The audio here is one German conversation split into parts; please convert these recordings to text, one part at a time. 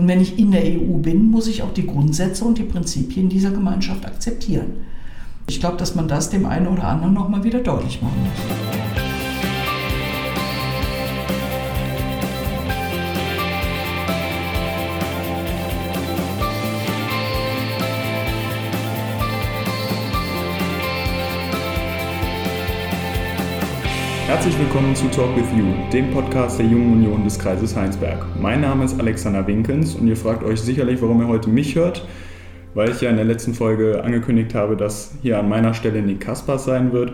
Und wenn ich in der EU bin, muss ich auch die Grundsätze und die Prinzipien dieser Gemeinschaft akzeptieren. Ich glaube, dass man das dem einen oder anderen nochmal wieder deutlich machen muss. Herzlich willkommen zu Talk with You, dem Podcast der Jungen Union des Kreises Heinsberg. Mein Name ist Alexander Winkens und ihr fragt euch sicherlich, warum ihr heute mich hört, weil ich ja in der letzten Folge angekündigt habe, dass hier an meiner Stelle Nick Kaspers sein wird.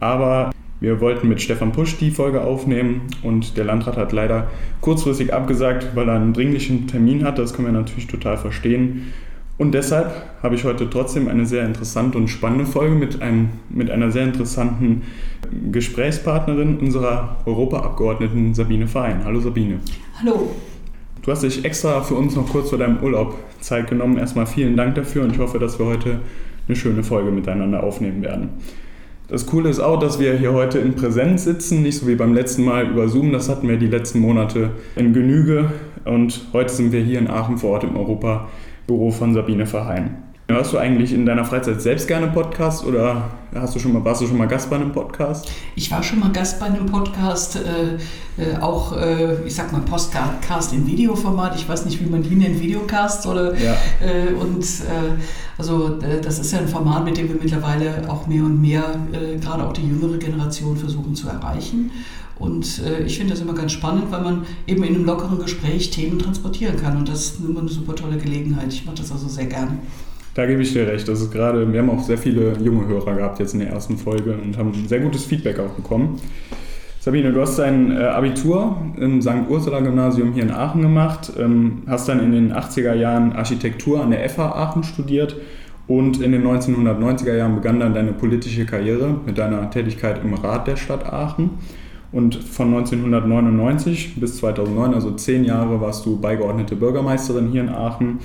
Aber wir wollten mit Stefan Pusch die Folge aufnehmen und der Landrat hat leider kurzfristig abgesagt, weil er einen dringlichen Termin hat. Das können wir natürlich total verstehen. Und deshalb habe ich heute trotzdem eine sehr interessante und spannende Folge mit, einem, mit einer sehr interessanten Gesprächspartnerin unserer Europaabgeordneten Sabine Fein. Hallo Sabine. Hallo. Du hast dich extra für uns noch kurz vor deinem Urlaub Zeit genommen. Erstmal vielen Dank dafür und ich hoffe, dass wir heute eine schöne Folge miteinander aufnehmen werden. Das Coole ist auch, dass wir hier heute in Präsenz sitzen, nicht so wie beim letzten Mal über Zoom. Das hatten wir die letzten Monate in Genüge. Und heute sind wir hier in Aachen vor Ort im Europabüro von Sabine Verheyen. Hörst du eigentlich in deiner Freizeit selbst gerne Podcasts oder hast du schon mal, warst du schon mal Gast bei einem Podcast? Ich war schon mal Gast bei einem Podcast, äh, äh, auch, äh, ich sag mal, Podcast in Videoformat. Ich weiß nicht, wie man die nennt, Videocast oder. Ja. Äh, und äh, also, äh, das ist ja ein Format, mit dem wir mittlerweile auch mehr und mehr, gerade auch die jüngere Generation, versuchen zu erreichen. Und äh, ich finde das immer ganz spannend, weil man eben in einem lockeren Gespräch Themen transportieren kann. Und das ist immer eine super tolle Gelegenheit. Ich mache das also sehr gerne. Da gebe ich dir recht. Das ist gerade, wir haben auch sehr viele junge Hörer gehabt jetzt in der ersten Folge und haben sehr gutes Feedback auch bekommen. Sabine, du hast dein äh, Abitur im St. Ursula Gymnasium hier in Aachen gemacht, ähm, hast dann in den 80er Jahren Architektur an der FH Aachen studiert und in den 1990er Jahren begann dann deine politische Karriere mit deiner Tätigkeit im Rat der Stadt Aachen. Und von 1999 bis 2009, also zehn Jahre, warst du beigeordnete Bürgermeisterin hier in Aachen.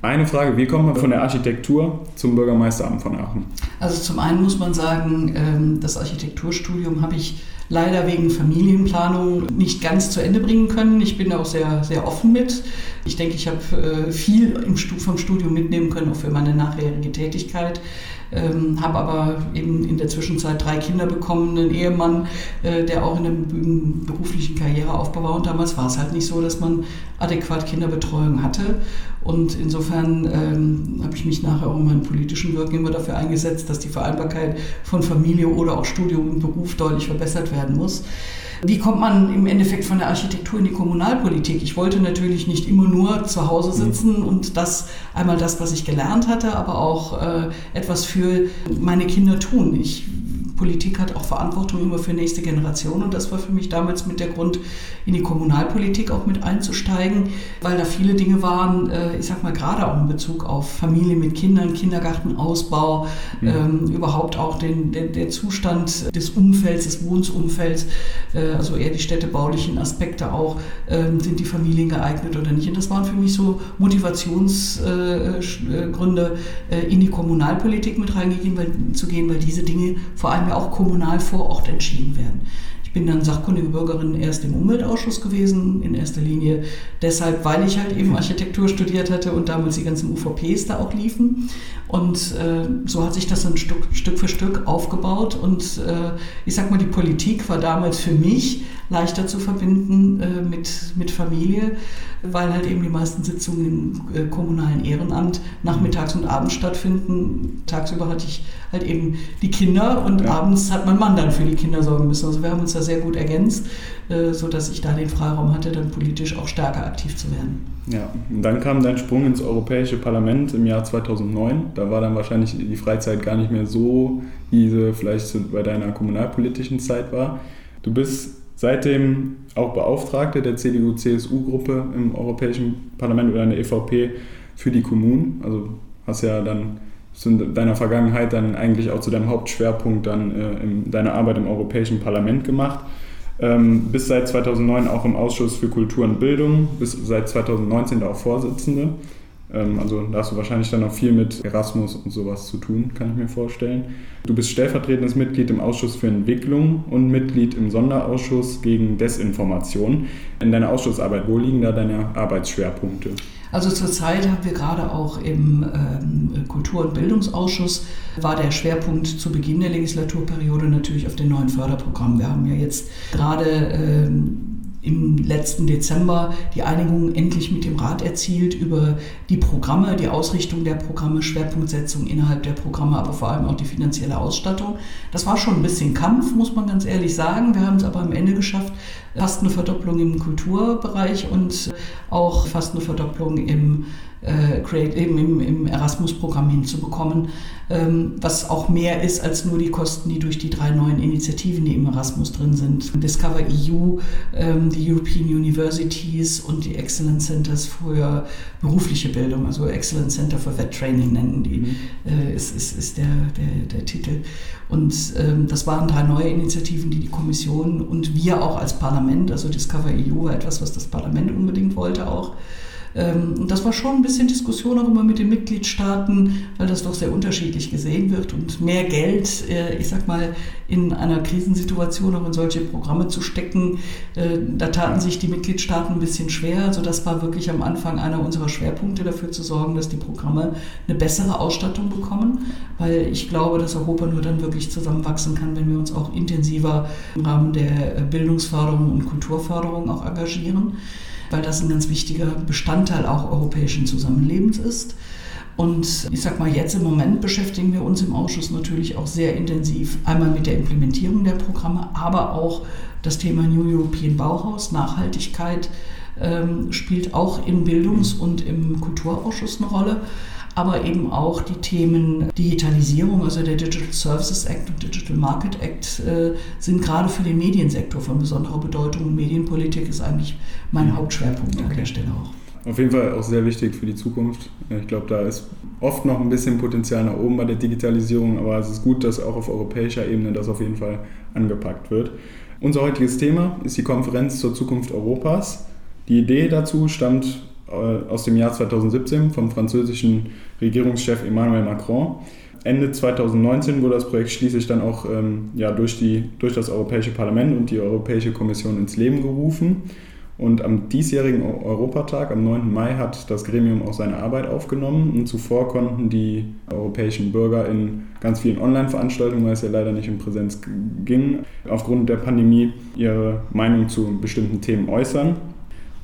Eine Frage, wie kommt man von der Architektur zum Bürgermeisteramt von Aachen? Also zum einen muss man sagen, ähm, das Architekturstudium habe ich leider wegen Familienplanung nicht ganz zu Ende bringen können. Ich bin da auch sehr, sehr offen mit. Ich denke, ich habe äh, viel vom Studium mitnehmen können, auch für meine nachherige Tätigkeit. Ähm, habe aber eben in der Zwischenzeit drei Kinder bekommen, einen Ehemann, äh, der auch in der beruflichen Karriere aufbau war. Und damals war es halt nicht so, dass man adäquat Kinderbetreuung hatte. Und insofern ähm, habe ich mich nachher auch in meinem politischen Wirken immer dafür eingesetzt, dass die Vereinbarkeit von Familie oder auch Studium und Beruf deutlich verbessert werden muss. Wie kommt man im Endeffekt von der Architektur in die Kommunalpolitik? Ich wollte natürlich nicht immer nur zu Hause mhm. sitzen und das einmal das, was ich gelernt hatte, aber auch äh, etwas für meine Kinder tun. Ich Politik hat auch Verantwortung immer für nächste Generation und das war für mich damals mit der Grund, in die Kommunalpolitik auch mit einzusteigen, weil da viele Dinge waren, äh, ich sag mal gerade auch in Bezug auf Familie mit Kindern, Kindergartenausbau, mhm. ähm, überhaupt auch den, der, der, Zustand des Umfelds, des Wohnsumfelds, äh, also eher die städtebaulichen Aspekte auch, äh, sind die Familien geeignet oder nicht. Und das waren für mich so Motivationsgründe, äh, in die Kommunalpolitik mit reingehen, weil, zu gehen, weil diese Dinge vor allem ja auch kommunal vor Ort entschieden werden bin dann sachkundige Bürgerin erst im Umweltausschuss gewesen, in erster Linie deshalb, weil ich halt eben Architektur studiert hatte und damals die ganzen UVPs da auch liefen. Und äh, so hat sich das dann Stück, Stück für Stück aufgebaut. Und äh, ich sag mal, die Politik war damals für mich leichter zu verbinden äh, mit, mit Familie, weil halt eben die meisten Sitzungen im äh, kommunalen Ehrenamt nachmittags und abends stattfinden. Tagsüber hatte ich halt eben die Kinder und ja. abends hat mein Mann dann für die Kinder sorgen müssen. Also wir haben uns da sehr gut ergänzt, äh, sodass ich da den Freiraum hatte, dann politisch auch stärker aktiv zu werden. Ja, und dann kam dein Sprung ins Europäische Parlament im Jahr 2009. Da war dann wahrscheinlich die Freizeit gar nicht mehr so, wie sie vielleicht bei deiner kommunalpolitischen Zeit war. Du bist seitdem auch Beauftragte der CDU-CSU-Gruppe im Europäischen Parlament oder in der EVP für die Kommunen. Also hast ja dann in deiner Vergangenheit dann eigentlich auch zu deinem Hauptschwerpunkt dann äh, in deiner Arbeit im Europäischen Parlament gemacht. Ähm, bis seit 2009 auch im Ausschuss für Kultur und Bildung, bis seit 2019 da auch Vorsitzende. Ähm, also da hast du wahrscheinlich dann auch viel mit Erasmus und sowas zu tun, kann ich mir vorstellen. Du bist stellvertretendes Mitglied im Ausschuss für Entwicklung und Mitglied im Sonderausschuss gegen Desinformation. In deiner Ausschussarbeit, wo liegen da deine Arbeitsschwerpunkte? Also zurzeit haben wir gerade auch im ähm, Kultur- und Bildungsausschuss war der Schwerpunkt zu Beginn der Legislaturperiode natürlich auf den neuen Förderprogrammen. Wir haben ja jetzt gerade ähm, im letzten Dezember die Einigung endlich mit dem Rat erzielt über die Programme, die Ausrichtung der Programme, Schwerpunktsetzung innerhalb der Programme, aber vor allem auch die finanzielle Ausstattung. Das war schon ein bisschen Kampf, muss man ganz ehrlich sagen. Wir haben es aber am Ende geschafft, fast eine Verdopplung im Kulturbereich und auch fast eine Verdopplung im äh, Create, eben im, im Erasmus-Programm hinzubekommen, ähm, was auch mehr ist als nur die Kosten, die durch die drei neuen Initiativen, die im Erasmus drin sind, Discover EU, ähm, die European Universities und die Excellence Centers für berufliche Bildung, also Excellence Center for Vet Training nennen die, mhm. äh, ist, ist, ist der, der, der Titel. Und ähm, das waren drei neue Initiativen, die die Kommission und wir auch als Parlament, also Discover EU war etwas, was das Parlament unbedingt wollte auch, ähm, das war schon ein bisschen Diskussion auch immer mit den Mitgliedstaaten, weil das doch sehr unterschiedlich gesehen wird. Und mehr Geld, äh, ich sag mal, in einer Krisensituation auch in solche Programme zu stecken, äh, da taten sich die Mitgliedstaaten ein bisschen schwer. Also das war wirklich am Anfang einer unserer Schwerpunkte dafür zu sorgen, dass die Programme eine bessere Ausstattung bekommen, weil ich glaube, dass Europa nur dann wirklich zusammenwachsen kann, wenn wir uns auch intensiver im Rahmen der Bildungsförderung und Kulturförderung auch engagieren weil das ein ganz wichtiger Bestandteil auch europäischen Zusammenlebens ist. Und ich sag mal, jetzt im Moment beschäftigen wir uns im Ausschuss natürlich auch sehr intensiv einmal mit der Implementierung der Programme, aber auch das Thema New European Bauhaus, Nachhaltigkeit ähm, spielt auch im Bildungs- und im Kulturausschuss eine Rolle aber eben auch die Themen Digitalisierung, also der Digital Services Act und Digital Market Act äh, sind gerade für den Mediensektor von besonderer Bedeutung und Medienpolitik ist eigentlich mein Hauptschwerpunkt okay. an der Stelle auch. Auf jeden Fall auch sehr wichtig für die Zukunft. Ich glaube, da ist oft noch ein bisschen Potenzial nach oben bei der Digitalisierung, aber es ist gut, dass auch auf europäischer Ebene das auf jeden Fall angepackt wird. Unser heutiges Thema ist die Konferenz zur Zukunft Europas. Die Idee dazu stammt aus dem Jahr 2017 vom französischen Regierungschef Emmanuel Macron. Ende 2019 wurde das Projekt schließlich dann auch ähm, ja, durch, die, durch das Europäische Parlament und die Europäische Kommission ins Leben gerufen. Und am diesjährigen Europatag, am 9. Mai, hat das Gremium auch seine Arbeit aufgenommen. Und zuvor konnten die europäischen Bürger in ganz vielen Online-Veranstaltungen, weil es ja leider nicht in Präsenz ging, aufgrund der Pandemie ihre Meinung zu bestimmten Themen äußern.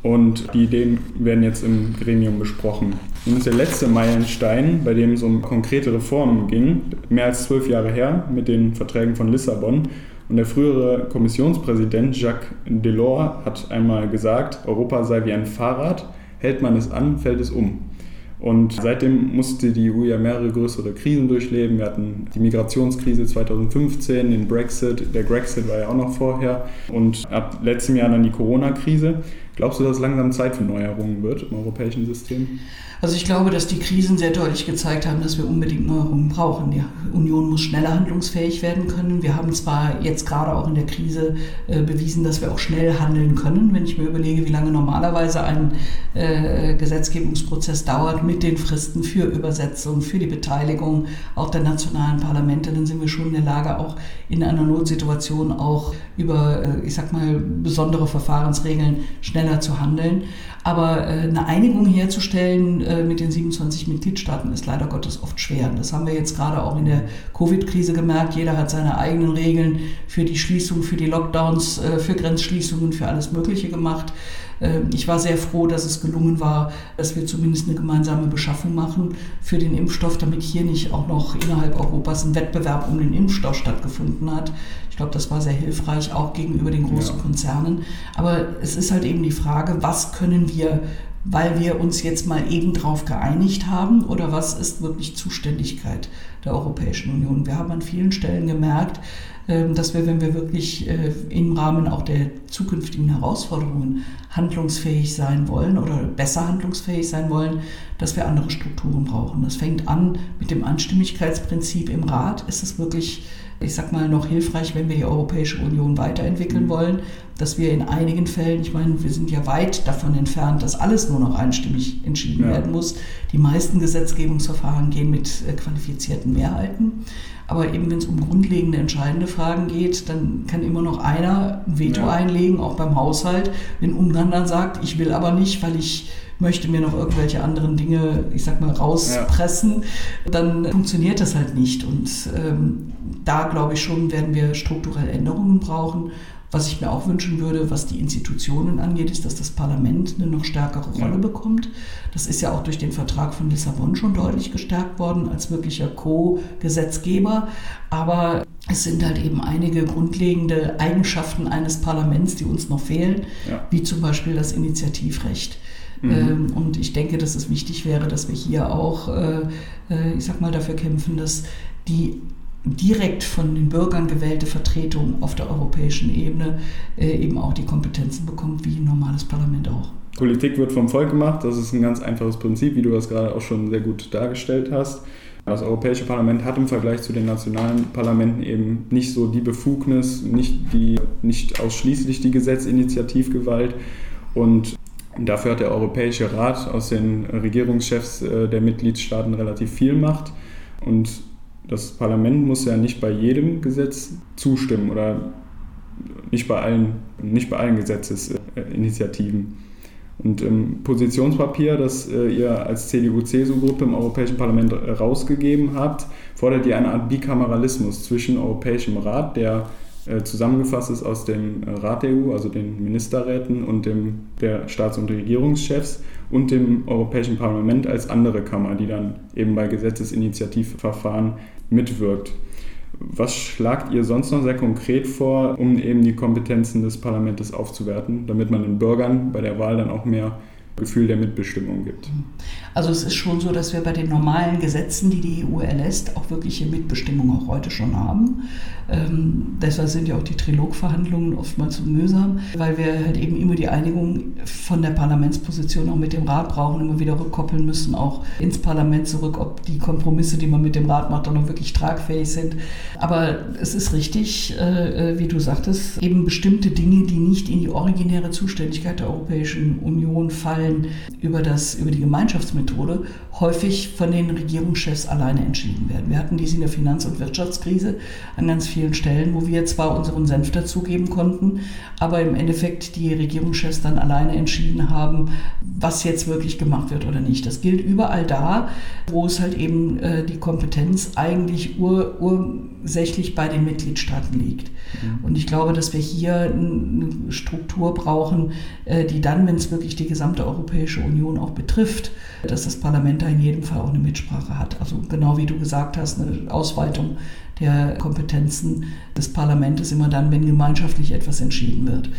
Und die Ideen werden jetzt im Gremium besprochen. Nun ist der letzte Meilenstein, bei dem es um konkrete Reformen ging, mehr als zwölf Jahre her mit den Verträgen von Lissabon. Und der frühere Kommissionspräsident Jacques Delors hat einmal gesagt, Europa sei wie ein Fahrrad, hält man es an, fällt es um. Und seitdem musste die EU ja mehrere größere Krisen durchleben. Wir hatten die Migrationskrise 2015, den Brexit, der Grexit war ja auch noch vorher und ab letztem Jahr dann die Corona-Krise. Glaubst du, dass langsam Zeit für Neuerungen wird im europäischen System? Also ich glaube, dass die Krisen sehr deutlich gezeigt haben, dass wir unbedingt Neuerungen brauchen. Die Union muss schneller handlungsfähig werden können. Wir haben zwar jetzt gerade auch in der Krise äh, bewiesen, dass wir auch schnell handeln können. Wenn ich mir überlege, wie lange normalerweise ein äh, Gesetzgebungsprozess dauert mit den Fristen für Übersetzung, für die Beteiligung auch der nationalen Parlamente, dann sind wir schon in der Lage, auch in einer Notsituation auch über, äh, ich sag mal, besondere Verfahrensregeln schneller zu handeln. Aber äh, eine Einigung herzustellen äh, mit den 27 Mitgliedstaaten ist leider Gottes oft schwer. Das haben wir jetzt gerade auch in der Covid-Krise gemerkt. Jeder hat seine eigenen Regeln für die Schließung, für die Lockdowns, äh, für Grenzschließungen, für alles Mögliche gemacht. Ähm, ich war sehr froh, dass es gelungen war, dass wir zumindest eine gemeinsame Beschaffung machen für den Impfstoff, damit hier nicht auch noch innerhalb Europas ein Wettbewerb um den Impfstoff stattgefunden hat. Ich glaube, das war sehr hilfreich, auch gegenüber den großen ja. Konzernen. Aber es ist halt eben die Frage, was können wir weil wir uns jetzt mal eben drauf geeinigt haben oder was ist wirklich Zuständigkeit der Europäischen Union? Wir haben an vielen Stellen gemerkt, dass wir, wenn wir wirklich äh, im Rahmen auch der zukünftigen Herausforderungen handlungsfähig sein wollen oder besser handlungsfähig sein wollen, dass wir andere Strukturen brauchen. Das fängt an mit dem Anstimmigkeitsprinzip im Rat. Ist es wirklich ich sag mal, noch hilfreich, wenn wir die Europäische Union weiterentwickeln mhm. wollen, dass wir in einigen Fällen, ich meine, wir sind ja weit davon entfernt, dass alles nur noch einstimmig entschieden ja. werden muss. Die meisten Gesetzgebungsverfahren gehen mit äh, qualifizierten Mehrheiten. Aber eben wenn es um grundlegende, entscheidende Fragen geht, dann kann immer noch einer ein Veto ja. einlegen, auch beim Haushalt. Wenn Ungarn dann sagt, ich will aber nicht, weil ich möchte mir noch irgendwelche anderen Dinge, ich sag mal, rauspressen, ja. dann funktioniert das halt nicht. Und ähm, da glaube ich schon, werden wir strukturell Änderungen brauchen. Was ich mir auch wünschen würde, was die Institutionen angeht, ist, dass das Parlament eine noch stärkere Rolle ja. bekommt. Das ist ja auch durch den Vertrag von Lissabon schon deutlich gestärkt worden als wirklicher Co-Gesetzgeber. Aber es sind halt eben einige grundlegende Eigenschaften eines Parlaments, die uns noch fehlen, ja. wie zum Beispiel das Initiativrecht. Mhm. Ähm, und ich denke, dass es wichtig wäre, dass wir hier auch, äh, äh, ich sag mal, dafür kämpfen, dass die direkt von den Bürgern gewählte Vertretung auf der europäischen Ebene äh, eben auch die Kompetenzen bekommt, wie ein normales Parlament auch. Politik wird vom Volk gemacht, das ist ein ganz einfaches Prinzip, wie du das gerade auch schon sehr gut dargestellt hast. Das Europäische Parlament hat im Vergleich zu den nationalen Parlamenten eben nicht so die Befugnis, nicht, die, nicht ausschließlich die Gesetzinitiativgewalt. Und dafür hat der Europäische Rat aus den Regierungschefs äh, der Mitgliedstaaten relativ viel Macht. Und das Parlament muss ja nicht bei jedem Gesetz zustimmen oder nicht bei allen, nicht bei allen Gesetzesinitiativen. Und im Positionspapier, das äh, ihr als CDU-CSU-Gruppe im Europäischen Parlament rausgegeben habt, fordert ihr eine Art Bikameralismus zwischen Europäischem Rat, der äh, zusammengefasst ist aus dem Rat der EU, also den Ministerräten und dem, der Staats- und Regierungschefs und dem Europäischen Parlament als andere Kammer, die dann eben bei Gesetzesinitiativverfahren mitwirkt. Was schlagt ihr sonst noch sehr konkret vor, um eben die Kompetenzen des Parlaments aufzuwerten, damit man den Bürgern bei der Wahl dann auch mehr Gefühl der Mitbestimmung gibt. Also es ist schon so, dass wir bei den normalen Gesetzen, die die EU erlässt, auch wirkliche Mitbestimmung auch heute schon haben. Ähm, deshalb sind ja auch die Trilogverhandlungen oftmals so mühsam, weil wir halt eben immer die Einigung von der Parlamentsposition auch mit dem Rat brauchen, immer wieder rückkoppeln müssen, auch ins Parlament zurück, ob die Kompromisse, die man mit dem Rat macht, dann auch wirklich tragfähig sind. Aber es ist richtig, äh, äh, wie du sagtest, eben bestimmte Dinge, die nicht in die originäre Zuständigkeit der Europäischen Union fallen, über, das, über die Gemeinschaftsmethode, häufig von den Regierungschefs alleine entschieden werden. Wir hatten dies in der Finanz- und Wirtschaftskrise an ganz vielen Stellen, wo wir zwar unseren Senf dazugeben konnten, aber im Endeffekt die Regierungschefs dann alleine entschieden haben, was jetzt wirklich gemacht wird oder nicht. Das gilt überall da, wo es halt eben äh, die Kompetenz eigentlich ur, ursächlich bei den Mitgliedstaaten liegt. Mhm. Und ich glaube, dass wir hier eine Struktur brauchen, äh, die dann, wenn es wirklich die gesamte Europäische Union auch betrifft, dass das Parlament da in jedem Fall auch eine Mitsprache hat. Also genau wie du gesagt hast, eine Ausweitung der Kompetenzen des Parlaments immer dann, wenn gemeinschaftlich etwas entschieden wird.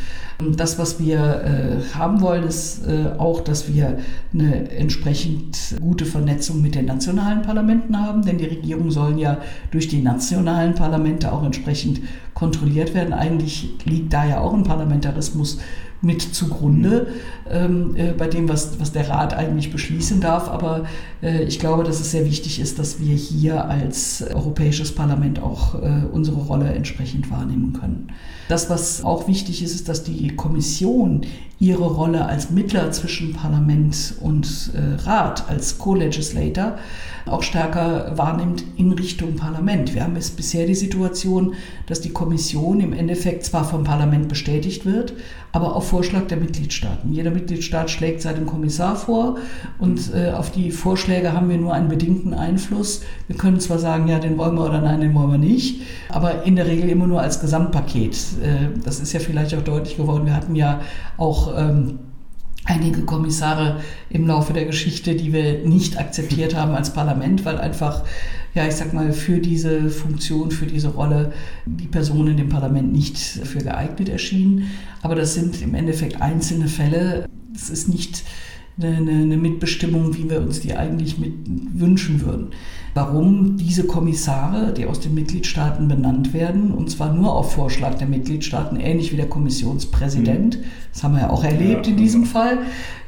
Das, was wir äh, haben wollen, ist äh, auch, dass wir eine entsprechend gute Vernetzung mit den nationalen Parlamenten haben, denn die Regierungen sollen ja durch die nationalen Parlamente auch entsprechend kontrolliert werden. Eigentlich liegt da ja auch ein Parlamentarismus mit zugrunde ähm, äh, bei dem, was, was der Rat eigentlich beschließen darf. Aber äh, ich glaube, dass es sehr wichtig ist, dass wir hier als Europäisches Parlament auch äh, unsere Rolle entsprechend wahrnehmen können. Das, was auch wichtig ist, ist, dass die Kommission ihre Rolle als Mittler zwischen Parlament und äh, Rat, als Co-Legislator, auch stärker wahrnimmt in Richtung Parlament. Wir haben es bisher die Situation, dass die Kommission im Endeffekt zwar vom Parlament bestätigt wird, aber auf Vorschlag der Mitgliedstaaten. Jeder Mitgliedstaat schlägt seinen Kommissar vor und äh, auf die Vorschläge haben wir nur einen bedingten Einfluss. Wir können zwar sagen, ja, den wollen wir oder nein, den wollen wir nicht, aber in der Regel immer nur als Gesamtpaket. Äh, das ist ja vielleicht auch deutlich geworden. Wir hatten ja auch ähm, einige Kommissare im Laufe der Geschichte, die wir nicht akzeptiert haben als Parlament, weil einfach, ja, ich sag mal, für diese Funktion, für diese Rolle die Personen dem Parlament nicht für geeignet erschienen. Aber das sind im Endeffekt einzelne Fälle. Es ist nicht eine, eine Mitbestimmung, wie wir uns die eigentlich mit wünschen würden warum diese Kommissare, die aus den Mitgliedstaaten benannt werden, und zwar nur auf Vorschlag der Mitgliedstaaten, ähnlich wie der Kommissionspräsident, mhm. das haben wir ja auch erlebt ja, in diesem Fall,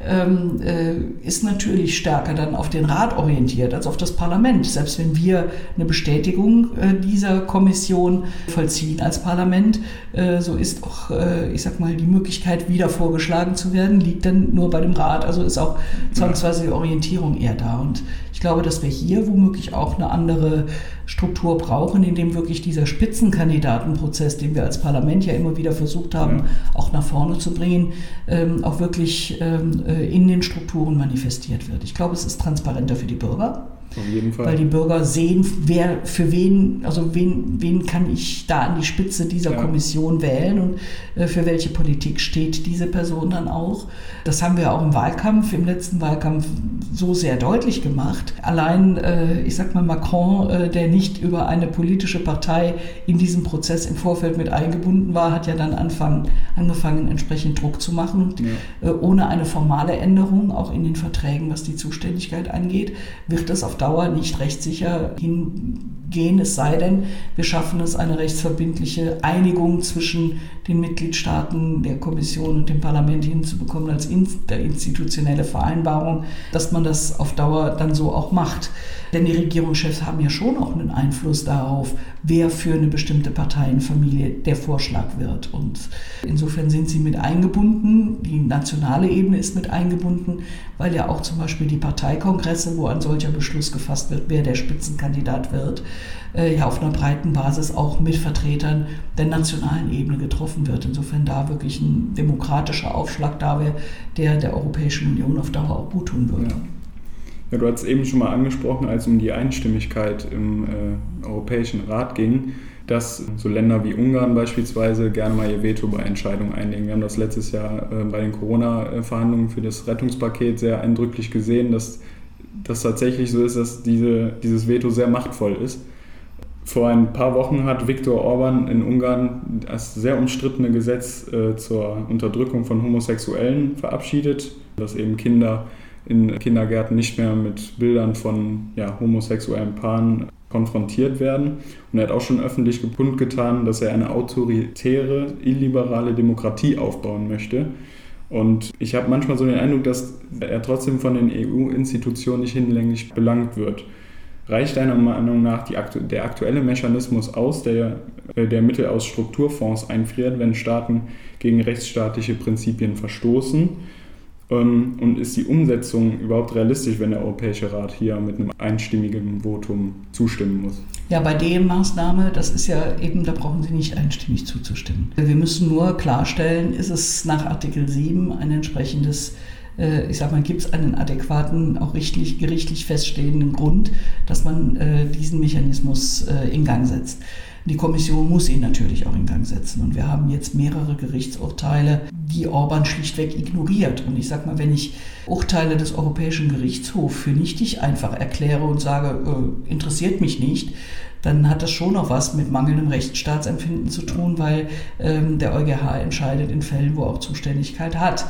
ähm, äh, ist natürlich stärker dann auf den Rat orientiert als auf das Parlament. Selbst wenn wir eine Bestätigung äh, dieser Kommission vollziehen als Parlament, äh, so ist auch, äh, ich sag mal, die Möglichkeit, wieder vorgeschlagen zu werden, liegt dann nur bei dem Rat. Also ist auch zwangsweise die Orientierung eher da. Und Ich glaube, dass wir hier womöglich auch eine andere Struktur brauchen, in dem wirklich dieser Spitzenkandidatenprozess, den wir als Parlament ja immer wieder versucht haben, ja. auch nach vorne zu bringen, ähm, auch wirklich ähm, äh, in den Strukturen manifestiert wird. Ich glaube, es ist transparenter für die Bürger. Auf jeden Fall. Weil die Bürger sehen, wer für wen, also wen, wen kann ich da an die Spitze dieser ja. Kommission wählen und äh, für welche Politik steht diese Person dann auch. Das haben wir auch im Wahlkampf, im letzten Wahlkampf so sehr deutlich gemacht. Allein, äh, ich sag mal, Macron, äh, der nicht über eine politische Partei in diesem Prozess im Vorfeld mit eingebunden war, hat ja dann anfangen, angefangen, entsprechend Druck zu machen. Ja. ohne eine formale Änderung, auch in den Verträgen, was die Zuständigkeit angeht, wird das auf Dauer nicht rechtssicher hingehen, es sei denn, wir schaffen es, eine rechtsverbindliche Einigung zwischen den Mitgliedstaaten, der Kommission und dem Parlament hinzubekommen als institutionelle Vereinbarung, dass man das auf Dauer dann so auch macht. Denn die Regierungschefs haben ja schon auch einen Einfluss darauf, wer für eine bestimmte Parteienfamilie der Vorschlag wird. Und insofern sind sie mit eingebunden. Die nationale Ebene ist mit eingebunden, weil ja auch zum Beispiel die Parteikongresse, wo ein solcher Beschluss gefasst wird, wer der Spitzenkandidat wird, äh, ja auf einer breiten Basis auch mit Vertretern der nationalen Ebene getroffen wird. Insofern da wirklich ein demokratischer Aufschlag da wäre, der der Europäischen Union auf Dauer auch gut tun würde. Ja. Ja, du hast es eben schon mal angesprochen, als um die Einstimmigkeit im äh, Europäischen Rat ging, dass so Länder wie Ungarn beispielsweise gerne mal ihr Veto bei Entscheidungen einlegen. Wir haben das letztes Jahr äh, bei den Corona-Verhandlungen für das Rettungspaket sehr eindrücklich gesehen, dass das tatsächlich so ist, dass diese, dieses Veto sehr machtvoll ist. Vor ein paar Wochen hat Viktor Orban in Ungarn das sehr umstrittene Gesetz äh, zur Unterdrückung von Homosexuellen verabschiedet, dass eben Kinder in Kindergärten nicht mehr mit Bildern von ja, homosexuellen Paaren konfrontiert werden. Und er hat auch schon öffentlich kundgetan, dass er eine autoritäre, illiberale Demokratie aufbauen möchte. Und ich habe manchmal so den Eindruck, dass er trotzdem von den EU-Institutionen nicht hinlänglich belangt wird. Reicht deiner Meinung nach die, der aktuelle Mechanismus aus, der, äh, der Mittel aus Strukturfonds einfriert, wenn Staaten gegen rechtsstaatliche Prinzipien verstoßen? Ähm, und ist die Umsetzung überhaupt realistisch, wenn der Europäische Rat hier mit einem einstimmigen Votum zustimmen muss? Ja, bei der Maßnahme, das ist ja eben, da brauchen Sie nicht einstimmig zuzustimmen. Wir müssen nur klarstellen, ist es nach Artikel 7 ein entsprechendes äh, ich sage mal, gibt es einen adäquaten, auch richtlich, gerichtlich feststehenden Grund, dass man äh, diesen Mechanismus äh, in Gang setzt. Die Kommission muss ihn natürlich auch in Gang setzen. Und wir haben jetzt mehrere Gerichtsurteile, die Orban schlichtweg ignoriert. Und ich sage mal, wenn ich Urteile des Europäischen Gerichtshofs für nichtig einfach erkläre und sage, äh, interessiert mich nicht, dann hat das schon noch was mit mangelndem Rechtsstaatsempfinden zu tun, weil ähm, der EuGH entscheidet in Fällen, wo er auch Zuständigkeit hat.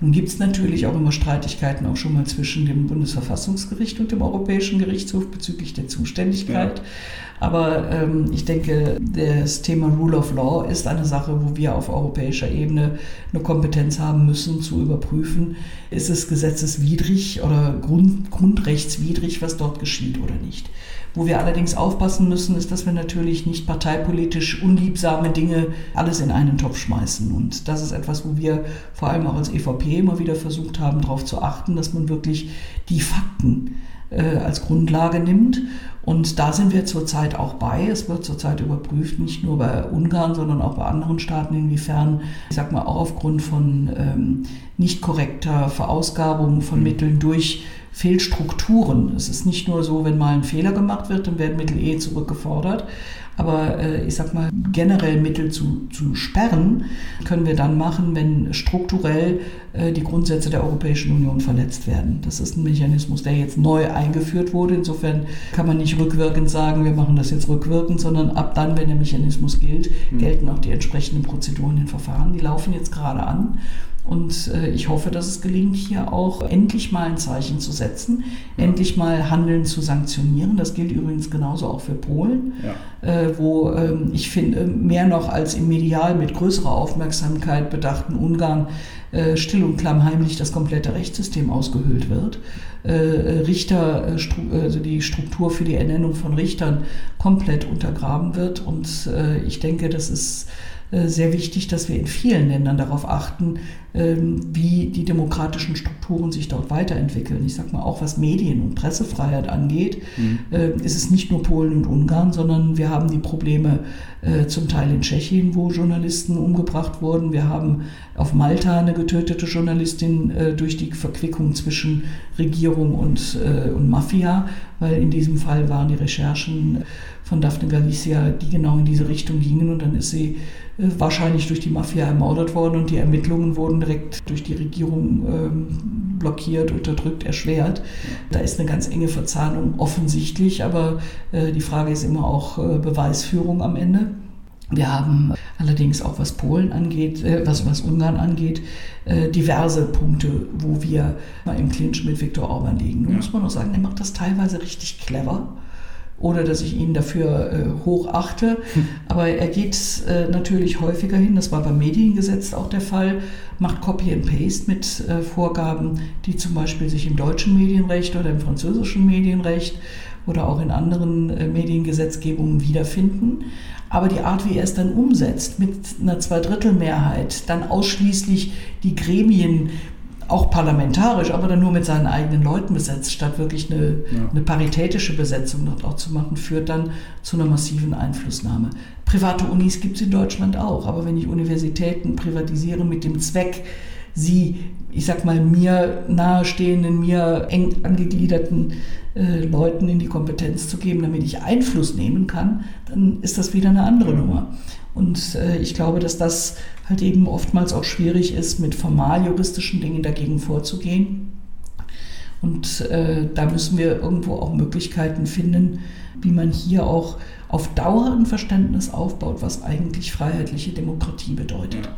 Nun gibt es natürlich auch immer Streitigkeiten auch schon mal zwischen dem Bundesverfassungsgericht und dem Europäischen Gerichtshof bezüglich der Zuständigkeit. Ja. Aber ähm, ich denke, das Thema Rule of Law ist eine Sache, wo wir auf europäischer Ebene eine Kompetenz haben müssen, zu überprüfen, ist es gesetzeswidrig oder Grund, grundrechtswidrig, was dort geschieht oder nicht. Wo wir allerdings aufpassen müssen, ist, dass wir natürlich nicht parteipolitisch unliebsame Dinge alles in einen Topf schmeißen. Und das ist etwas, wo wir vor allem auch als EVP immer wieder versucht haben, darauf zu achten, dass man wirklich die Fakten äh, als Grundlage nimmt. Und da sind wir zurzeit auch bei. Es wird zurzeit überprüft, nicht nur bei Ungarn, sondern auch bei anderen Staaten, inwiefern, ich sag mal, auch aufgrund von ähm, nicht korrekter Verausgabung von mhm. Mitteln durch Fehlstrukturen. Es ist nicht nur so, wenn mal ein Fehler gemacht wird, dann werden Mittel eh zurückgefordert. Aber äh, ich sag mal, generell Mittel zu, zu sperren, können wir dann machen, wenn strukturell äh, die Grundsätze der Europäischen Union verletzt werden. Das ist ein Mechanismus, der jetzt neu eingeführt wurde. Insofern kann man nicht rückwirkend sagen, wir machen das jetzt rückwirkend, sondern ab dann, wenn der Mechanismus gilt, mhm. gelten auch die entsprechenden Prozeduren in Verfahren. Die laufen jetzt gerade an. Und äh, ich hoffe, dass es gelingt, hier auch endlich mal ein Zeichen zu setzen, ja. endlich mal Handeln zu sanktionieren. Das gilt übrigens genauso auch für Polen, ja. äh, wo ähm, ich finde, mehr noch als im medial mit größerer Aufmerksamkeit bedachten Ungarn äh, still und klammheimlich das komplette Rechtssystem ausgehöhlt wird. Richter, also die Struktur für die Ernennung von Richtern komplett untergraben wird. Und ich denke, das ist sehr wichtig, dass wir in vielen Ländern darauf achten, ähm, wie die demokratischen Strukturen sich dort weiterentwickeln. Ich sage mal, auch was Medien- und Pressefreiheit angeht, mhm. Äh, ist es nicht nur Polen und Ungarn, sondern wir haben die Probleme äh, zum Teil in Tschechien, wo Journalisten umgebracht wurden. Wir haben auf Malta eine getötete Journalistin äh, durch die Verquickung zwischen Regierung und, und Mafia, weil in diesem Fall waren die Recherchen von Daphne Galicia, die genau in diese Richtung gingen und dann ist sie wahrscheinlich durch die Mafia ermordet worden und die Ermittlungen wurden direkt durch die Regierung ähm, blockiert, unterdrückt, erschwert. Da ist eine ganz enge Verzahnung offensichtlich, aber äh, die Frage ist immer auch äh, Beweisführung am Ende. Wir haben allerdings auch, was Polen angeht, äh, was, was Ungarn angeht, äh, diverse Punkte, wo wir mal im Clinch mit Viktor Orban liegen. Nun muss man auch sagen, er macht das teilweise richtig clever oder dass ich ihn dafür äh, hochachte. Aber er geht äh, natürlich häufiger hin, das war beim Mediengesetz auch der Fall, macht Copy and Paste mit äh, Vorgaben, die zum Beispiel sich im deutschen Medienrecht oder im französischen Medienrecht oder auch in anderen äh, Mediengesetzgebungen wiederfinden. Aber die Art, wie er es dann umsetzt, mit einer Zweidrittelmehrheit, dann ausschließlich die Gremien auch parlamentarisch, aber dann nur mit seinen eigenen Leuten besetzt, statt wirklich eine, ja. eine paritätische Besetzung dort auch zu machen, führt dann zu einer massiven Einflussnahme. Private Unis gibt es in Deutschland auch, aber wenn ich Universitäten privatisiere mit dem Zweck, sie, ich sag mal, mir nahestehenden, mir eng angegliederten äh, Leuten in die Kompetenz zu geben, damit ich Einfluss nehmen kann, dann ist das wieder eine andere Nummer. Und äh, ich glaube, dass das halt eben oftmals auch schwierig ist, mit formal juristischen Dingen dagegen vorzugehen. Und äh, da müssen wir irgendwo auch Möglichkeiten finden, wie man hier auch auf Dauer ein Verständnis aufbaut, was eigentlich freiheitliche Demokratie bedeutet.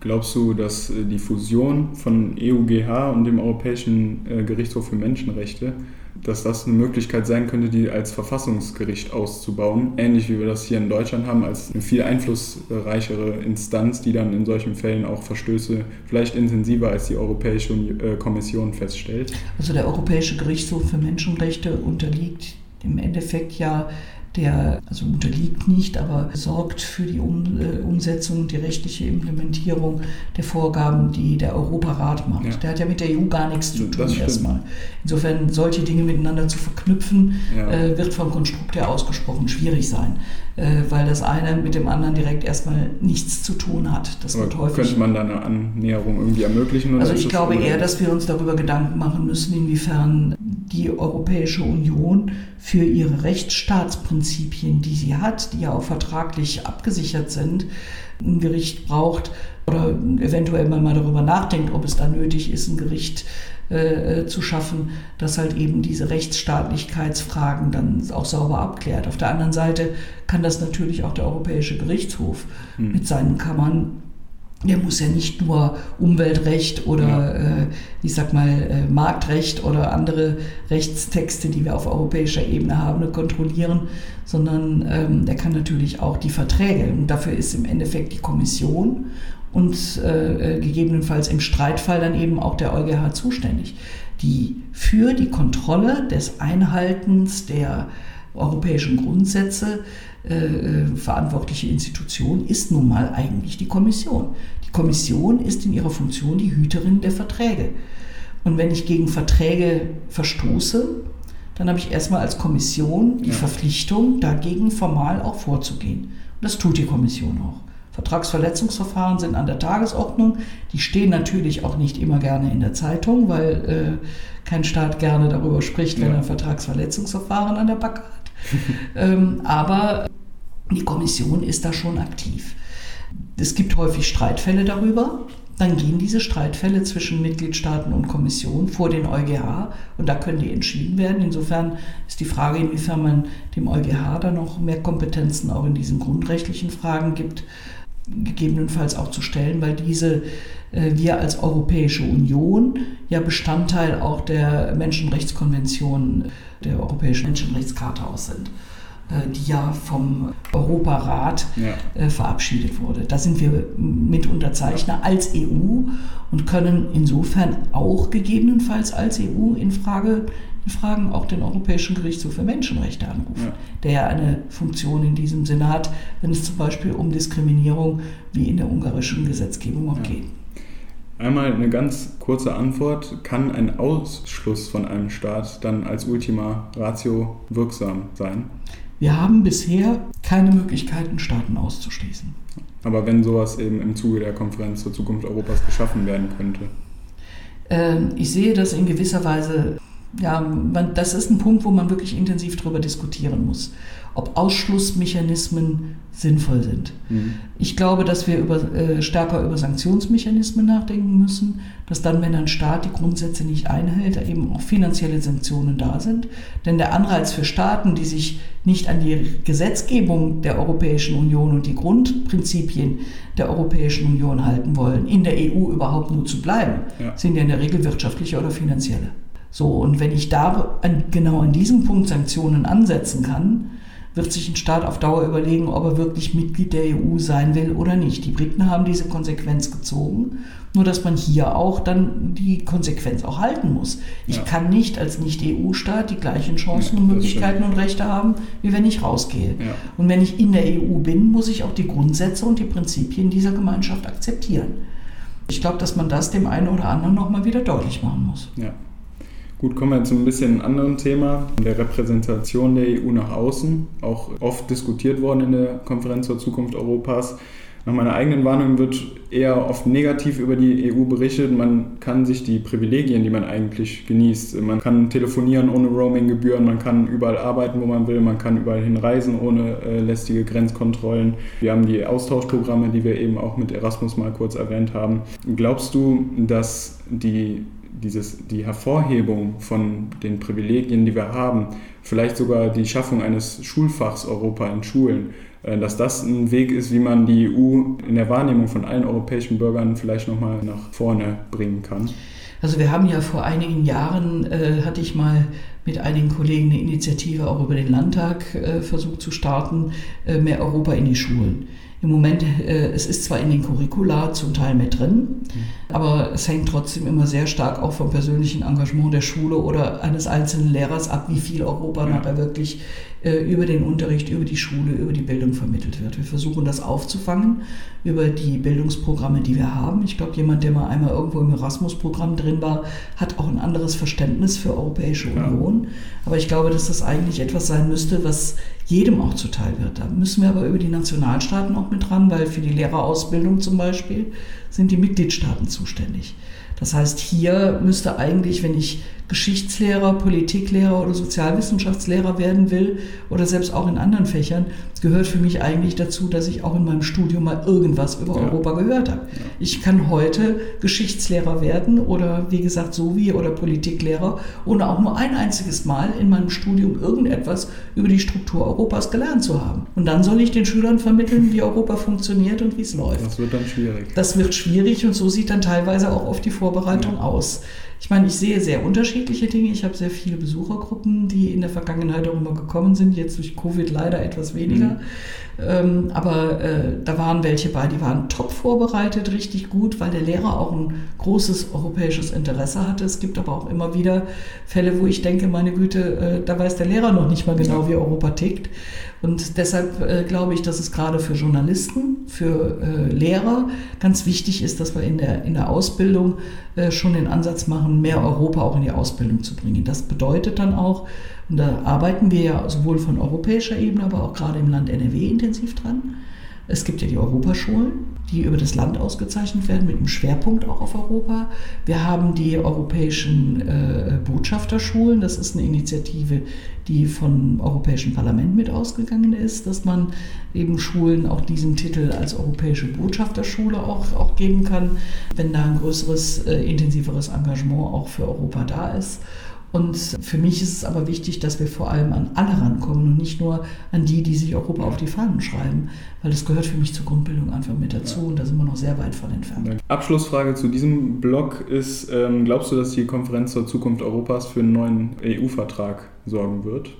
Glaubst du, dass äh, die Fusion von EUGH und dem Europäischen äh, Gerichtshof für Menschenrechte dass das eine Möglichkeit sein könnte, die als Verfassungsgericht auszubauen, ähnlich wie wir das hier in Deutschland haben, als eine viel einflussreichere Instanz, die dann in solchen Fällen auch Verstöße vielleicht intensiver als die Europäische äh, Kommission feststellt. Also der Europäische Gerichtshof für Menschenrechte unterliegt im Endeffekt ja der also unterliegt nicht, aber sorgt für die um, äh, Umsetzung und die rechtliche Implementierung der Vorgaben, die der Europarat macht. Ja. Der hat ja mit der EU gar nichts zu tun erstmal. Insofern solche Dinge miteinander zu verknüpfen, ja. äh, wird vom Konstrukt her ausgesprochen schwierig sein, äh, weil das eine mit dem anderen direkt erstmal nichts zu tun hat. Das wird häufig, könnte man da eine Annäherung irgendwie ermöglichen? also ich glaube eher, dass wir uns darüber Gedanken machen müssen, inwiefern die Europäische Union für ihre Rechtsstaatsprinzipien, die sie hat, die ja auch vertraglich abgesichert sind, ein Gericht braucht oder eventuell mal darüber nachdenkt, ob es da nötig ist, ein Gericht äh, zu schaffen, das halt eben diese Rechtsstaatlichkeitsfragen dann auch sauber abklärt. Auf der anderen Seite kann das natürlich auch der Europäische Gerichtshof mhm. mit seinen Kammern der muss ja nicht nur Umweltrecht oder, ja. äh, ich sag mal, äh, Marktrecht oder andere Rechtstexte, die wir auf europäischer Ebene haben, kontrollieren, sondern ähm, der kann natürlich auch die Verträge. Und dafür ist im Endeffekt die Kommission und äh, äh gegebenenfalls im Streitfall dann eben auch der EuGH zuständig, die für die Kontrolle des Einhaltens der europäischen Grundsätze äh, äh, verantwortliche Institution ist nun mal eigentlich die Kommission. Die Kommission ist in ihrer Funktion die Hüterin der Verträge. Und wenn ich gegen Verträge verstoße, dann habe ich erstmal als Kommission die ja. Verpflichtung, dagegen formal auch vorzugehen. Und das tut die Kommission auch. Vertragsverletzungsverfahren sind an der Tagesordnung. Die stehen natürlich auch nicht immer gerne in der Zeitung, weil äh, kein Staat gerne darüber spricht, wenn er ein Vertragsverletzungsverfahren an der Backe hat. ähm, aber die Kommission ist da schon aktiv. Es gibt häufig Streitfälle darüber. Dann gehen diese Streitfälle zwischen Mitgliedstaaten und Kommission vor den EuGH und da können die entschieden werden. Insofern ist die Frage, inwiefern man dem EuGH da noch mehr Kompetenzen auch in diesen grundrechtlichen Fragen gibt, gegebenenfalls auch zu stellen, weil diese wir als Europäische Union ja Bestandteil auch der Menschenrechtskonvention der Europäischen Menschenrechtscharta aus sind. Äh, die ja vom Europarat ja. Äh, verabschiedet wurde. Da sind wir Mitunterzeichner als EU und können insofern auch gegebenenfalls als EU in Frage in Fragen auch den Europäischen Gerichtshof für Menschenrechte anrufen, ja. der ja eine Funktion in diesem Sinne hat, wenn es zum Beispiel um Diskriminierung wie in der ungarischen Gesetzgebung auch ja. geht. Einmal eine ganz kurze Antwort. Kann ein Ausschluss von einem Staat dann als Ultima Ratio wirksam sein? Wir haben bisher keine Möglichkeiten, Staaten auszuschließen. Aber wenn sowas eben im Zuge der Konferenz zur Zukunft Europas geschaffen werden könnte? Ähm, ich sehe das in gewisser Weise, ja, man, das ist ein Punkt, wo man wirklich intensiv darüber diskutieren muss ob Ausschlussmechanismen sinnvoll sind. Mhm. Ich glaube, dass wir über, äh, stärker über Sanktionsmechanismen nachdenken müssen, dass dann, wenn ein Staat die Grundsätze nicht einhält, eben auch finanzielle Sanktionen da sind. Denn der Anreiz für Staaten, die sich nicht an die Gesetzgebung der Europäischen Union und die Grundprinzipien der Europäischen Union halten wollen, in der EU überhaupt nur zu bleiben, ja. sind ja in der Regel wirtschaftliche oder finanzielle. So, und wenn ich da an, genau an diesem Punkt Sanktionen ansetzen kann, wird sich ein Staat auf Dauer überlegen, ob er wirklich Mitglied der EU sein will oder nicht. Die Briten haben diese Konsequenz gezogen, nur dass man hier auch dann die Konsequenz auch halten muss. Ich ja. kann nicht als Nicht-EU-Staat die gleichen Chancen ja, und Möglichkeiten und Rechte haben, wie wenn ich rausgehe. Ja. Und wenn ich in der EU bin, muss ich auch die Grundsätze und die Prinzipien dieser Gemeinschaft akzeptieren. Ich glaube, dass man das dem einen oder anderen nochmal wieder deutlich machen muss. Ja. Gut, kommen wir zu ein bisschen anderen Thema, der Repräsentation der EU nach außen. Auch oft diskutiert worden in der Konferenz zur Zukunft Europas. Nach meiner eigenen Warnung wird eher oft negativ über die EU berichtet. Man kann sich die Privilegien, die man eigentlich genießt, man kann telefonieren ohne Roaming-Gebühren, man kann überall arbeiten, wo man will, man kann überall hinreisen ohne äh, lästige Grenzkontrollen. Wir haben die Austauschprogramme, die wir eben auch mit Erasmus mal kurz erwähnt haben. Glaubst du, dass die dieses, die Hervorhebung von den Privilegien, die wir haben, vielleicht sogar die Schaffung eines Schulfachs Europa in Schulen, äh, dass das ein Weg ist, wie man die EU in der Wahrnehmung von allen europäischen Bürgern vielleicht nochmal nach vorne bringen kann. Also wir haben ja vor einigen Jahren, äh, hatte ich mal mit einigen Kollegen eine Initiative auch über den Landtag äh, versucht zu starten, äh, mehr Europa in die Schulen. Im Moment, äh, es ist zwar in den Curricula zum Teil mit drin, mhm. aber es hängt trotzdem immer sehr stark auch vom persönlichen Engagement der Schule oder eines einzelnen Lehrers ab, wie viel Europa ja. nachher wirklich äh, über den Unterricht, über die Schule, über die Bildung vermittelt wird. Wir versuchen das aufzufangen über die Bildungsprogramme, die wir haben. Ich glaube, jemand, der mal einmal irgendwo im Erasmus-Programm drin war, hat auch ein anderes Verständnis für Europäische Union. Ja. Aber ich glaube, dass das eigentlich etwas sein müsste, was jedem auch zuteil wird. Da müssen wir aber über die Nationalstaaten auch mit dran, weil für die Lehrerausbildung zum Beispiel sind die Mitgliedstaaten zuständig. Das heißt, hier müsste eigentlich, wenn ich Geschichtslehrer, Politiklehrer oder Sozialwissenschaftslehrer werden will oder selbst auch in anderen Fächern, gehört für mich eigentlich dazu, dass ich auch in meinem Studium mal irgendwas über ja. Europa gehört habe. Ja. Ich kann heute Geschichtslehrer werden oder wie gesagt Sovi oder Politiklehrer, ohne auch nur ein einziges Mal in meinem Studium irgendetwas über die Struktur Europas gelernt zu haben. Und dann soll ich den Schülern vermitteln, wie Europa funktioniert und wie es läuft. Das wird dann schwierig. Das wird schwierig und so sieht dann teilweise auch oft die Vorbereitung ja. aus. Ich meine, ich sehe sehr unterschiedliche Dinge. Ich habe sehr viele Besuchergruppen, die in der Vergangenheit auch immer gekommen sind, jetzt durch Covid leider etwas weniger. Mhm. Ähm, aber äh, da waren welche bei, die waren top vorbereitet, richtig gut, weil der Lehrer auch ein großes europäisches Interesse hatte. Es gibt aber auch immer wieder Fälle, wo ich denke, meine Güte, äh, da weiß der Lehrer noch nicht mal genau, wie Europa tickt. Und deshalb äh, glaube ich, dass es gerade für Journalisten, für äh, Lehrer ganz wichtig ist, dass wir in der, in der Ausbildung äh, schon den Ansatz machen, mehr Europa auch in die Ausbildung zu bringen. Das bedeutet dann auch, und da arbeiten wir ja sowohl von europäischer Ebene, aber auch gerade im Land NRW intensiv dran, es gibt ja die Europaschulen, die über das Land ausgezeichnet werden, mit einem Schwerpunkt auch auf Europa. Wir haben die europäischen äh, Botschafterschulen. Das ist eine Initiative, die vom Europäischen Parlament mit ausgegangen ist, dass man eben Schulen auch diesen Titel als europäische Botschafterschule auch, auch geben kann, wenn da ein größeres, äh, intensiveres Engagement auch für Europa da ist. Und für mich ist es aber wichtig, dass wir vor allem an alle rankommen und nicht nur an die, die sich Europa auf die Fahnen schreiben, weil das gehört für mich zur Grundbildung einfach mit dazu und da sind wir noch sehr weit von entfernt. Abschlussfrage zu diesem Blog ist, ähm, glaubst du, dass die Konferenz zur Zukunft Europas für einen neuen EU-Vertrag sorgen wird?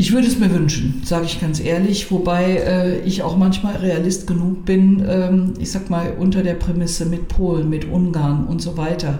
Ich würde es mir wünschen, sage ich ganz ehrlich, wobei äh, ich auch manchmal realist genug bin, ähm, ich sag mal unter der Prämisse mit Polen, mit Ungarn und so weiter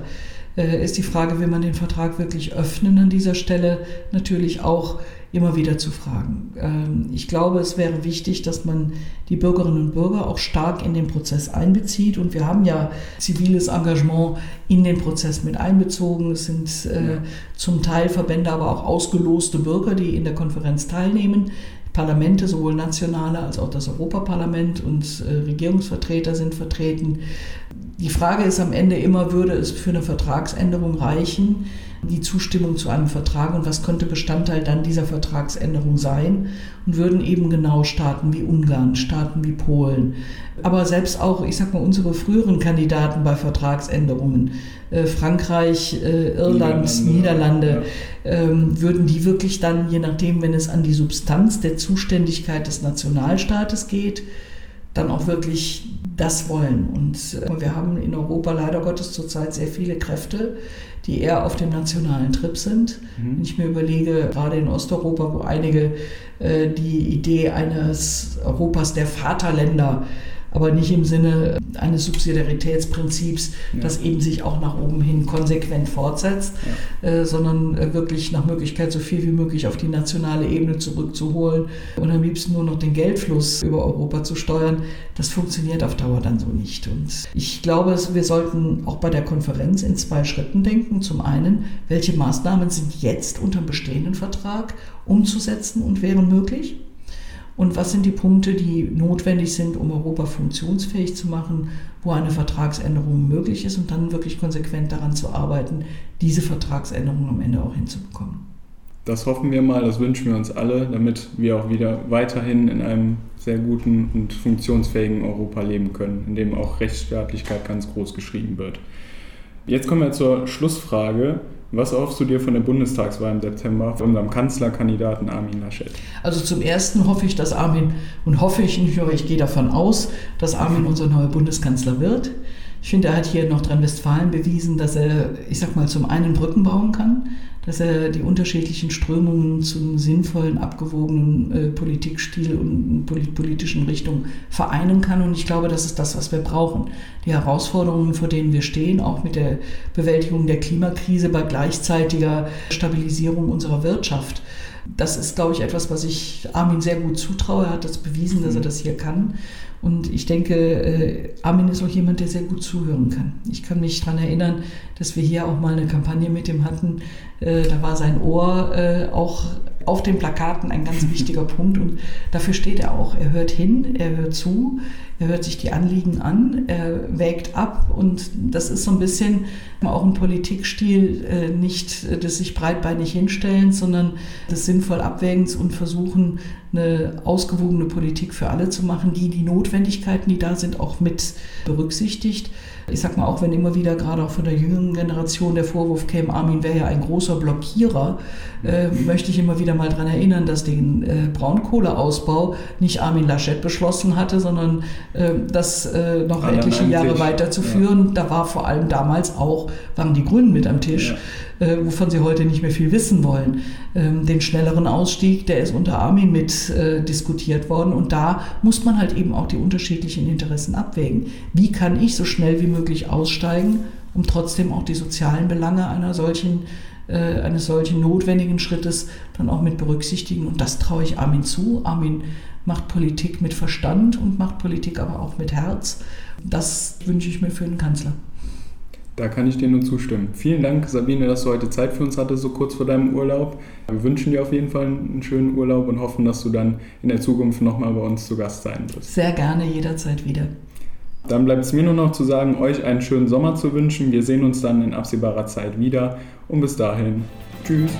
ist die Frage, will man den Vertrag wirklich öffnen an dieser Stelle, natürlich auch immer wieder zu fragen. Ähm, ich glaube, es wäre wichtig, dass man die Bürgerinnen und Bürger auch stark in den Prozess einbezieht. Und wir haben ja ziviles Engagement in den Prozess mit einbezogen. Es sind äh, zum Teil Verbände, aber auch ausgeloste Bürger, die in der Konferenz teilnehmen. Parlamente, sowohl nationale als auch das Europaparlament und äh, Regierungsvertreter sind vertreten. Die Frage ist am Ende immer, würde es für eine Vertragsänderung reichen, die Zustimmung zu einem Vertrag und was könnte Bestandteil dann dieser Vertragsänderung sein und würden eben genau Staaten wie Ungarn, Staaten wie Polen, aber selbst auch, ich sag mal, unsere früheren Kandidaten bei Vertragsänderungen, äh, Frankreich, äh, Irland, Niederlande, ja. ähm, würden die wirklich dann, je nachdem, wenn es an die Substanz der Zuständigkeit des Nationalstaates geht, dann auch wirklich das wollen. Und äh, wir haben in Europa leider Gottes zurzeit sehr viele Kräfte, die eher auf dem nationalen Trip sind. Mhm. Wenn ich mir überlege, gerade in Osteuropa, wo einige äh, die Idee eines Europas der Vaterländer aber nicht im Sinne eines Subsidiaritätsprinzips, ja. das eben sich auch nach oben hin konsequent fortsetzt, ja. äh, sondern äh, wirklich nach Möglichkeit so viel wie möglich auf die nationale Ebene zurückzuholen und am liebsten nur noch den Geldfluss über Europa zu steuern. Das funktioniert auf Dauer dann so nicht. Und ich glaube, wir sollten auch bei der Konferenz in zwei Schritten denken. Zum einen, welche Maßnahmen sind jetzt unter dem bestehenden Vertrag umzusetzen und wären möglich? Und was sind die Punkte, die notwendig sind, um Europa funktionsfähig zu machen, wo eine Vertragsänderung möglich ist und dann wirklich konsequent daran zu arbeiten, diese Vertragsänderung am Ende auch hinzubekommen. Das hoffen wir mal, das wünschen wir uns alle, damit wir auch wieder weiterhin in einem sehr guten und funktionsfähigen Europa leben können, in dem auch Rechtsstaatlichkeit ganz groß geschrieben wird. Jetzt kommen wir zur Schlussfrage. Was erhoffst du dir von der Bundestagswahl im September von unserem Kanzlerkandidaten Armin Laschet? Also zum Ersten hoffe ich, dass Armin, und hoffe ich nicht nur, ich gehe davon aus, dass Armin unser neuer Bundeskanzler wird. Ich finde, er hat hier in Nordrhein-Westfalen bewiesen, dass er, ich sag mal, zum einen Brücken bauen kann, dass er die unterschiedlichen Strömungen zum sinnvollen, abgewogenen äh, Politikstil und politischen Richtung vereinen kann. Und ich glaube, das ist das, was wir brauchen. Die Herausforderungen, vor denen wir stehen, auch mit der Bewältigung der Klimakrise bei gleichzeitiger Stabilisierung unserer Wirtschaft. Das ist, glaube ich, etwas, was ich Armin sehr gut zutraue. Er hat das bewiesen, dass er das hier kann. Und ich denke, äh, Armin ist auch jemand, der sehr gut zuhören kann. Ich kann mich daran erinnern, dass wir hier auch mal eine Kampagne mit ihm hatten. Äh, da war sein Ohr äh, auch auf den Plakaten ein ganz wichtiger Punkt und dafür steht er auch. Er hört hin, er hört zu, er hört sich die Anliegen an, er wägt ab und das ist so ein bisschen auch ein Politikstil, äh, nicht des sich breitbeinig hinstellen, sondern des sinnvoll Abwägens und versuchen, eine ausgewogene Politik für alle zu machen, die die Notwendigkeiten, die da sind, auch mit berücksichtigt. Ich sag mal, auch wenn immer wieder gerade auch von der jüngeren Generation der Vorwurf käme, Armin wäre ja ein großer Blockierer, äh, möchte ich immer wieder mal daran erinnern, dass den äh, Braunkohleausbau nicht Armin Laschet beschlossen hatte, sondern äh, das äh, noch etliche Jahre weiterzuführen. Ja. Da war vor allem damals auch, waren die Grünen mit am Tisch. Ja äh, wovon sie heute nicht mehr viel wissen wollen. Ähm, den schnelleren Ausstieg, der ist unter Armin mit äh, diskutiert worden und da muss man halt eben auch die unterschiedlichen Interessen abwägen. Wie kann ich so schnell wie möglich aussteigen, um trotzdem auch die sozialen Belange einer solchen äh, eines solchen notwendigen Schrittes dann auch mit berücksichtigen. Und das traue ich Armin zu. Armin macht Politik mit Verstand und macht Politik aber auch mit Herz. Das wünsche ich mir für den Kanzler. Da kann ich dir nur zustimmen. Vielen Dank, Sabine, dass du heute Zeit für uns hattest, so kurz vor deinem Urlaub. Wir wünschen dir auf jeden Fall einen schönen Urlaub und hoffen, dass du dann in der Zukunft nochmal bei uns zu Gast sein wirst. Sehr gerne, jederzeit wieder. Dann bleibt es mir nur noch zu sagen, euch einen schönen Sommer zu wünschen. Wir sehen uns dann in absehbarer Zeit wieder. Und bis dahin, tschüss.